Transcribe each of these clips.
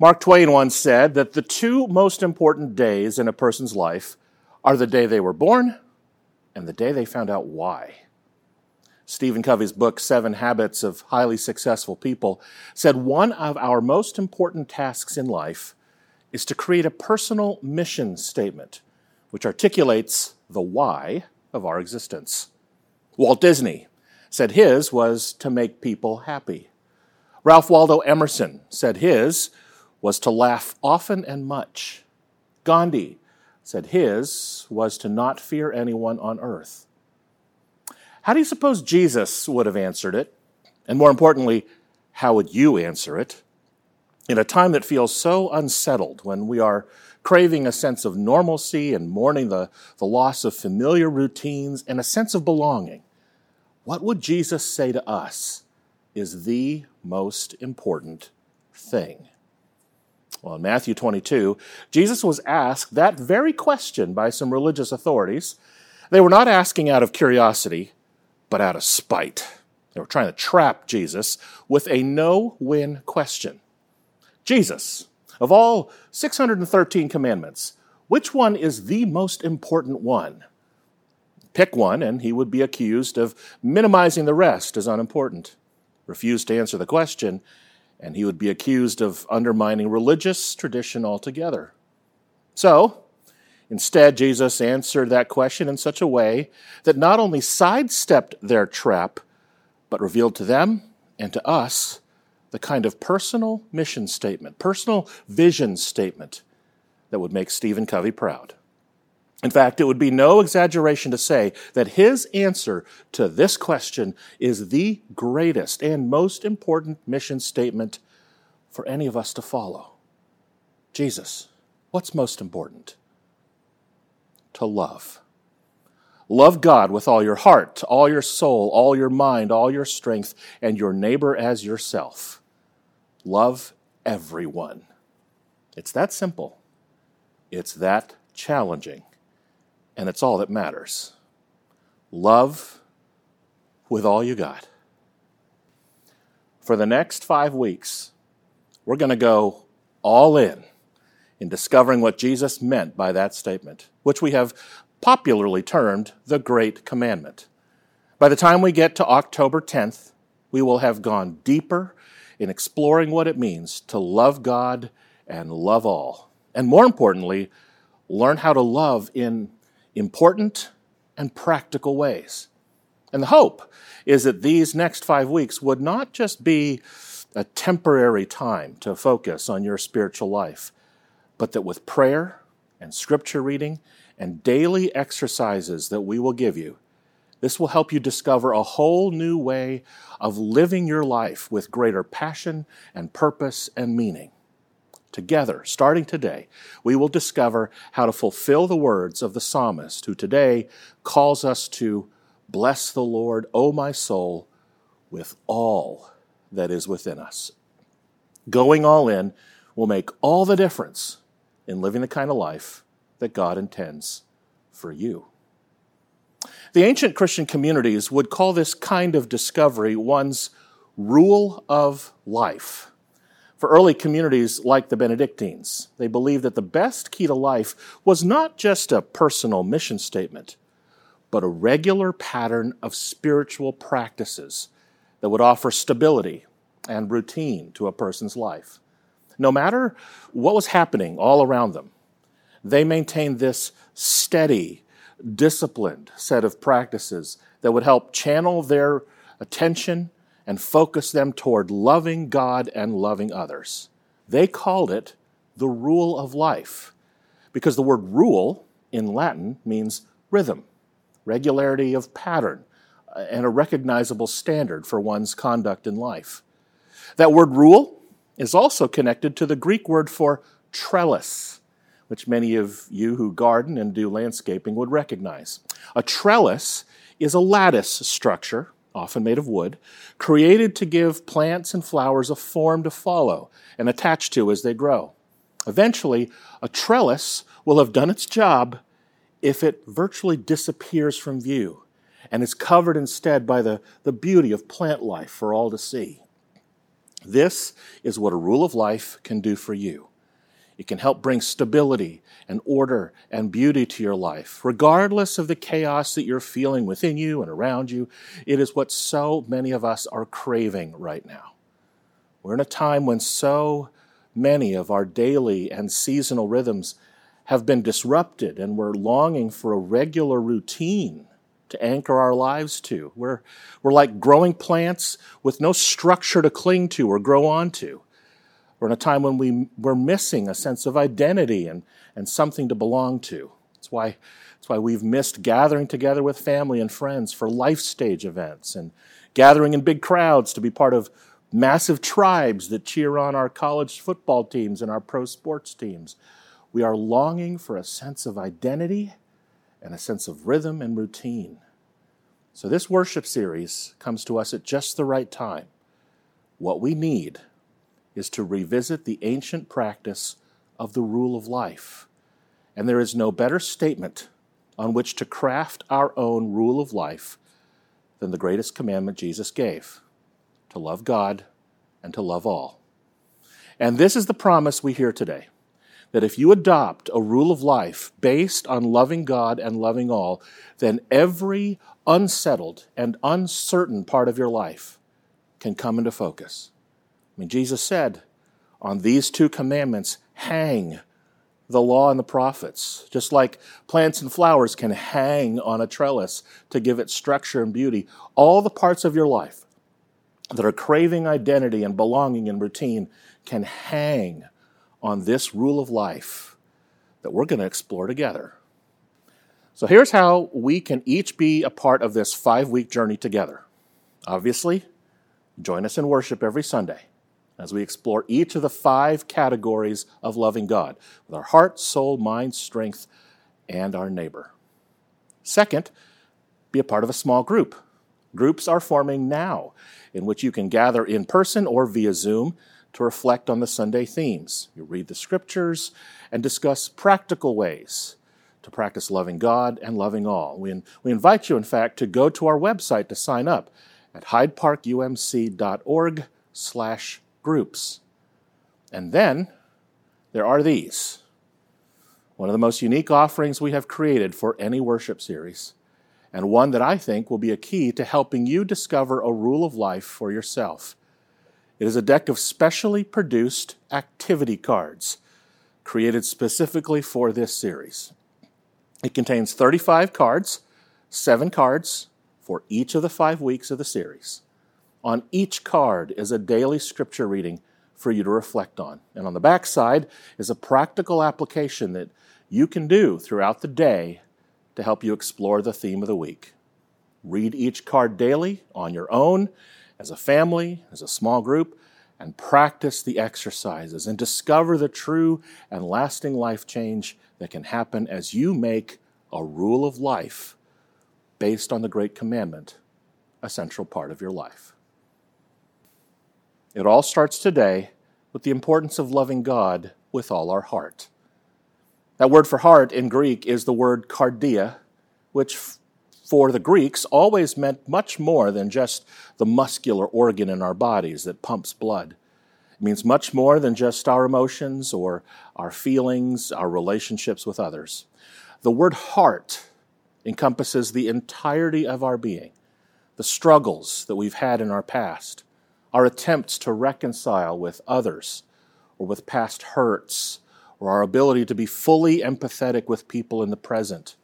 Mark Twain once said that the two most important days in a person's life are the day they were born and the day they found out why. Stephen Covey's book, Seven Habits of Highly Successful People, said one of our most important tasks in life is to create a personal mission statement which articulates the why of our existence. Walt Disney said his was to make people happy. Ralph Waldo Emerson said his was to laugh often and much. Gandhi said his was to not fear anyone on earth. How do you suppose Jesus would have answered it? And more importantly, how would you answer it? In a time that feels so unsettled, when we are craving a sense of normalcy and mourning the, the loss of familiar routines and a sense of belonging, what would Jesus say to us is the most important thing? Well, in Matthew 22, Jesus was asked that very question by some religious authorities. They were not asking out of curiosity, but out of spite. They were trying to trap Jesus with a no win question. Jesus, of all 613 commandments, which one is the most important one? Pick one, and he would be accused of minimizing the rest as unimportant. Refuse to answer the question, and he would be accused of undermining religious tradition altogether. So, instead, Jesus answered that question in such a way that not only sidestepped their trap, but revealed to them and to us the kind of personal mission statement, personal vision statement that would make Stephen Covey proud. In fact, it would be no exaggeration to say that his answer to this question is the greatest and most important mission statement for any of us to follow. Jesus, what's most important? To love. Love God with all your heart, all your soul, all your mind, all your strength, and your neighbor as yourself. Love everyone. It's that simple. It's that challenging and it's all that matters. Love with all you got. For the next five weeks, we're going to go all in in discovering what Jesus meant by that statement, which we have popularly termed the Great Commandment. By the time we get to October 10th, we will have gone deeper in exploring what it means to love God and love all. And more importantly, learn how to love in important and practical ways. And the hope is that these next five weeks would not just be a temporary time to focus on your spiritual life, but that with prayer and scripture reading and daily exercises that we will give you, this will help you discover a whole new way of living your life with greater passion and purpose and meaning. Together, starting today, we will discover how to fulfill the words of the psalmist, who today calls us to bless the Lord, O my soul, with all that is within us. Going all in will make all the difference in living the kind of life that God intends for you. The ancient Christian communities would call this kind of discovery one's rule of life. For early communities like the Benedictines, they believed that the best key to life was not just a personal mission statement, but a regular pattern of spiritual practices that would offer stability and routine to a person's life. No matter what was happening all around them, they maintained this steady, disciplined set of practices that would help channel their attention and focus them toward loving God and loving others. They called it the rule of life because the word rule in Latin means rhythm, regularity of pattern, uh, and a recognizable standard for one's conduct in life. That word rule is also connected to the Greek word for trellis, which many of you who garden and do landscaping would recognize. A trellis is a lattice structure often made of wood, created to give plants and flowers a form to follow and attach to as they grow. Eventually, a trellis will have done its job if it virtually disappears from view and is covered instead by the, the beauty of plant life for all to see. This is what a rule of life can do for you. It can help bring stability and order and beauty to your life, regardless of the chaos that you're feeling within you and around you. It is what so many of us are craving right now. We're in a time when so many of our daily and seasonal rhythms have been disrupted, and we're longing for a regular routine to anchor our lives to. We're, we're like growing plants with no structure to cling to or grow onto. We're in a time when we, we're missing a sense of identity and, and something to belong to. That's why, that's why we've missed gathering together with family and friends for life stage events and gathering in big crowds to be part of massive tribes that cheer on our college football teams and our pro sports teams. We are longing for a sense of identity and a sense of rhythm and routine. So, this worship series comes to us at just the right time. What we need is to revisit the ancient practice of the rule of life. And there is no better statement on which to craft our own rule of life than the greatest commandment Jesus gave to love God and to love all. And this is the promise we hear today that if you adopt a rule of life based on loving God and loving all, then every unsettled and uncertain part of your life can come into focus. I mean, Jesus said, on these two commandments hang the law and the prophets, just like plants and flowers can hang on a trellis to give it structure and beauty. All the parts of your life that are craving identity and belonging and routine can hang on this rule of life that we're going to explore together. So here's how we can each be a part of this five week journey together. Obviously, join us in worship every Sunday as we explore each of the five categories of loving God with our heart, soul, mind, strength, and our neighbor. Second, be a part of a small group. Groups are forming now in which you can gather in person or via Zoom to reflect on the Sunday themes. You read the scriptures and discuss practical ways to practice loving God and loving all. We, we invite you, in fact, to go to our website to sign up at hydeparkumc.org slash groups. And then there are these one of the most unique offerings we have created for any worship series, and one that I think will be a key to helping you discover a rule of life for yourself. It is a deck of specially produced activity cards created specifically for this series. It contains 35 cards, seven cards for each of the five weeks of the series. On each card is a daily scripture reading for you to reflect on. And on the back side is a practical application that you can do throughout the day to help you explore the theme of the week. Read each card daily on your own, as a family, as a small group, and practice the exercises and discover the true and lasting life change that can happen as you make a rule of life based on the Great Commandment a central part of your life. It all starts today with the importance of loving God with all our heart. That word for heart in Greek is the word cardia, which for the Greeks always meant much more than just the muscular organ in our bodies that pumps blood. It means much more than just our emotions or our feelings, our relationships with others. The word heart encompasses the entirety of our being, the struggles that we've had in our past, our attempts to reconcile with others or with past hurts, or our ability to be fully empathetic with people in the present,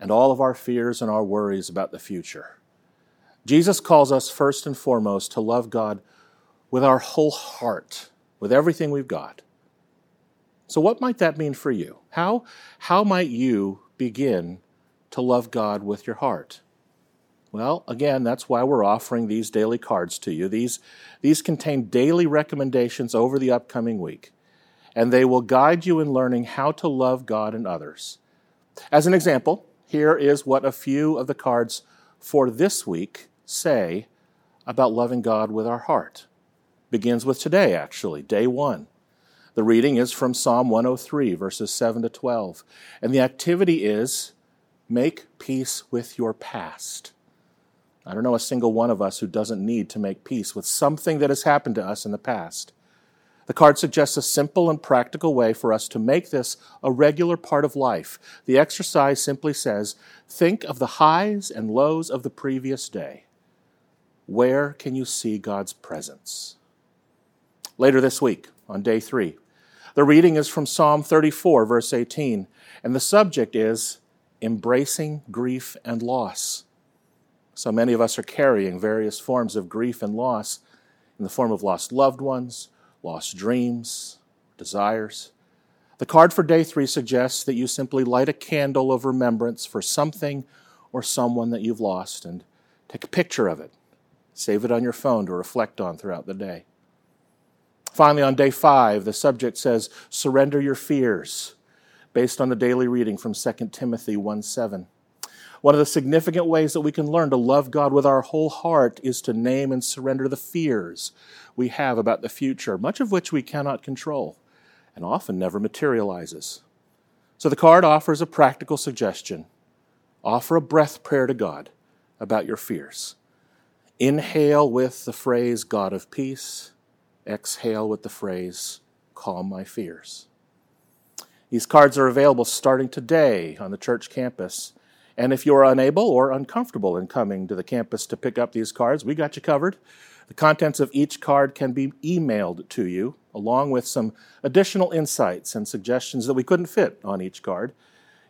and all of our fears and our worries about the future. Jesus calls us first and foremost to love God with our whole heart, with everything we've got. So, what might that mean for you? How, how might you begin to love God with your heart? Well, again, that's why we're offering these daily cards to you. These, these contain daily recommendations over the upcoming week, and they will guide you in learning how to love God and others. As an example, here is what a few of the cards for this week say about loving God with our heart. Begins with today, actually, day one. The reading is from Psalm 103, verses 7 to 12. And the activity is make peace with your past. I don't know a single one of us who doesn't need to make peace with something that has happened to us in the past. The card suggests a simple and practical way for us to make this a regular part of life. The exercise simply says think of the highs and lows of the previous day. Where can you see God's presence? Later this week, on day three, the reading is from Psalm 34, verse 18, and the subject is embracing grief and loss. So many of us are carrying various forms of grief and loss in the form of lost loved ones, lost dreams, desires. The card for day three suggests that you simply light a candle of remembrance for something or someone that you've lost and take a picture of it. Save it on your phone to reflect on throughout the day. Finally, on day five, the subject says, Surrender your fears, based on the daily reading from 2 Timothy 1 7. One of the significant ways that we can learn to love God with our whole heart is to name and surrender the fears we have about the future, much of which we cannot control and often never materializes. So the card offers a practical suggestion offer a breath prayer to God about your fears. Inhale with the phrase, God of peace. Exhale with the phrase, calm my fears. These cards are available starting today on the church campus and if you're unable or uncomfortable in coming to the campus to pick up these cards, we got you covered. The contents of each card can be emailed to you, along with some additional insights and suggestions that we couldn't fit on each card.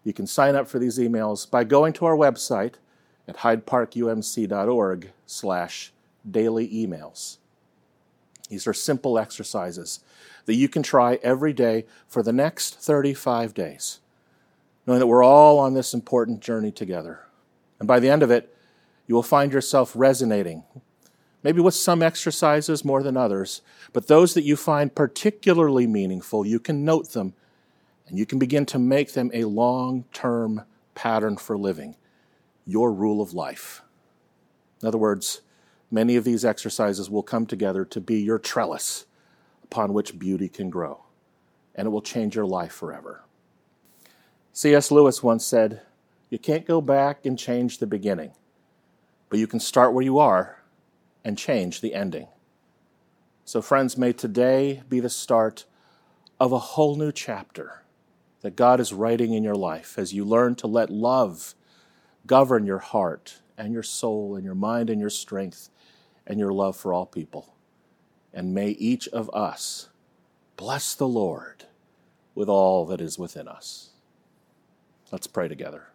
You can sign up for these emails by going to our website at hydeparkumc.org slash daily emails. These are simple exercises that you can try every day for the next 35 days knowing that we're all on this important journey together. And by the end of it, you will find yourself resonating, maybe with some exercises more than others, but those that you find particularly meaningful, you can note them and you can begin to make them a long term pattern for living, your rule of life. In other words, many of these exercises will come together to be your trellis upon which beauty can grow, and it will change your life forever. C.S. Lewis once said, You can't go back and change the beginning, but you can start where you are and change the ending. So, friends, may today be the start of a whole new chapter that God is writing in your life as you learn to let love govern your heart and your soul and your mind and your strength and your love for all people. And may each of us bless the Lord with all that is within us. Let's pray together.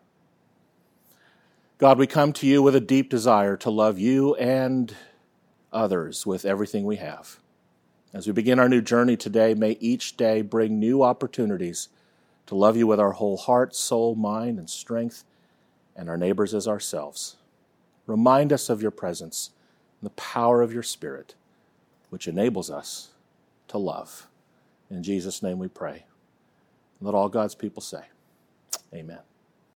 God, we come to you with a deep desire to love you and others with everything we have. As we begin our new journey today, may each day bring new opportunities to love you with our whole heart, soul, mind, and strength, and our neighbors as ourselves. Remind us of your presence and the power of your Spirit, which enables us to love. In Jesus' name we pray. Let all God's people say, Amen.